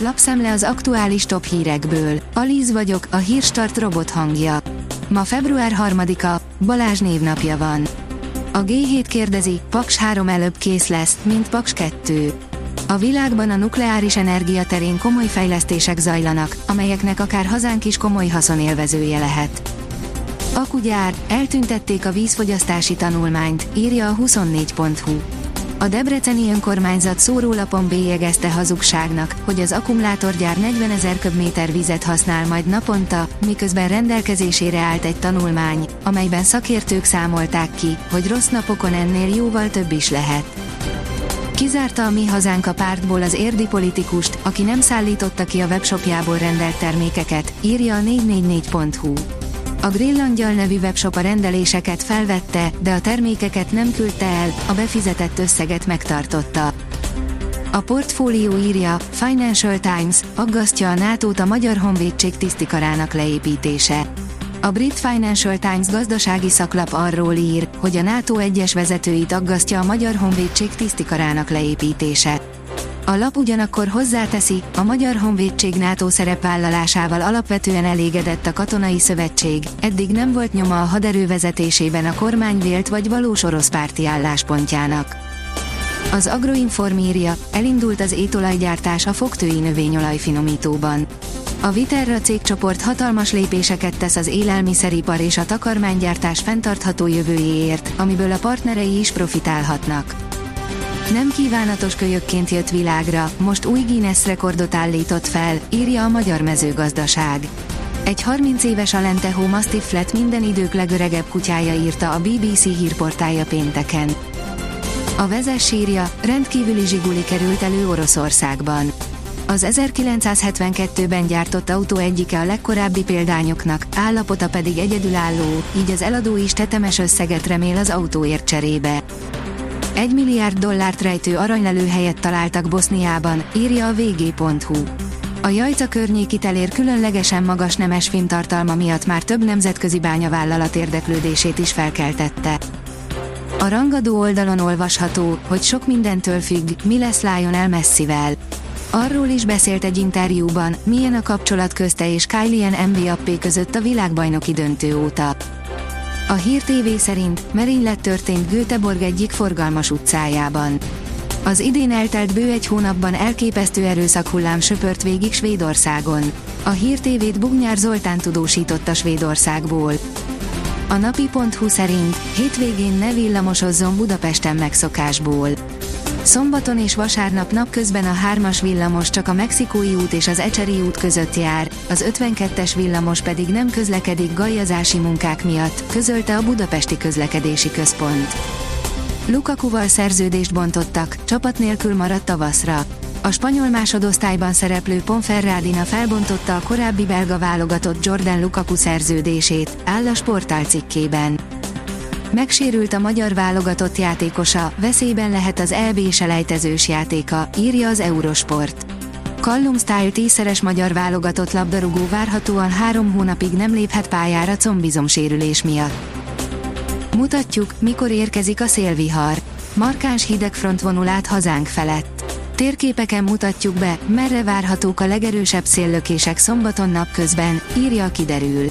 lapszemle az aktuális top hírekből. Alíz vagyok, a hírstart robot hangja. Ma február 3-a, Balázs névnapja van. A G7 kérdezi, Paks 3 előbb kész lesz, mint Paks 2. A világban a nukleáris energia terén komoly fejlesztések zajlanak, amelyeknek akár hazánk is komoly haszonélvezője lehet. Akugyár, eltüntették a vízfogyasztási tanulmányt, írja a 24.hu. A Debreceni önkormányzat szórólapon bélyegezte hazugságnak, hogy az akkumulátorgyár 40 ezer köbméter vizet használ majd naponta, miközben rendelkezésére állt egy tanulmány, amelyben szakértők számolták ki, hogy rossz napokon ennél jóval több is lehet. Kizárta a Mi Hazánk a pártból az érdi politikust, aki nem szállította ki a webshopjából rendelt termékeket, írja a 444.hu. A Grillangyal nevű webshop a rendeléseket felvette, de a termékeket nem küldte el, a befizetett összeget megtartotta. A portfólió írja, Financial Times, aggasztja a nato a Magyar Honvédség tisztikarának leépítése. A brit Financial Times gazdasági szaklap arról ír, hogy a NATO egyes vezetőit aggasztja a Magyar Honvédség tisztikarának leépítése. A lap ugyanakkor hozzáteszi, a Magyar Honvédség NATO szerepvállalásával alapvetően elégedett a katonai szövetség, eddig nem volt nyoma a haderő vezetésében a kormány vélt vagy valós orosz párti álláspontjának. Az Agroinform írja, elindult az étolajgyártás a fogtői növényolaj finomítóban. A Viterra cégcsoport hatalmas lépéseket tesz az élelmiszeripar és a takarmánygyártás fenntartható jövőjéért, amiből a partnerei is profitálhatnak. Nem kívánatos kölyökként jött világra, most új Guinness rekordot állított fel, írja a Magyar Mezőgazdaság. Egy 30 éves Alentejo Mastiff lett minden idők legöregebb kutyája írta a BBC hírportája pénteken. A vezes sírja, rendkívüli zsiguli került elő Oroszországban. Az 1972-ben gyártott autó egyike a legkorábbi példányoknak, állapota pedig egyedülálló, így az eladó is tetemes összeget remél az autóért cserébe. 1 milliárd dollárt rejtő aranylelőhelyet találtak Boszniában, írja a vg.hu. A Jajca környéki telér különlegesen magas nemes tartalma miatt már több nemzetközi bányavállalat érdeklődését is felkeltette. A rangadó oldalon olvasható, hogy sok mindentől függ, mi lesz Lionel Messivel. Arról is beszélt egy interjúban, milyen a kapcsolat közte és Kylian Mbappé között a világbajnoki döntő óta. A Hír TV szerint merénylet történt Göteborg egyik forgalmas utcájában. Az idén eltelt bő egy hónapban elképesztő erőszakhullám söpört végig Svédországon. A Hír TV-t Bugnyár Zoltán tudósította Svédországból. A napi.hu szerint hétvégén ne villamosozzon Budapesten megszokásból. Szombaton és vasárnap napközben a 3-as villamos csak a Mexikói út és az Ecseri út között jár, az 52-es villamos pedig nem közlekedik gajjazási munkák miatt, közölte a Budapesti Közlekedési Központ. Lukakuval szerződést bontottak, csapat nélkül maradt tavaszra. A spanyol másodosztályban szereplő Ponferradina felbontotta a korábbi belga válogatott Jordan Lukaku szerződését, áll a sportál cikkében. Megsérült a magyar válogatott játékosa, veszélyben lehet az EB selejtezős játéka, írja az Eurosport. Callum Style tízszeres magyar válogatott labdarúgó várhatóan három hónapig nem léphet pályára combizomsérülés miatt. Mutatjuk, mikor érkezik a szélvihar. Markáns hidegfront vonul át hazánk felett. Térképeken mutatjuk be, merre várhatók a legerősebb széllökések szombaton napközben, írja kiderül.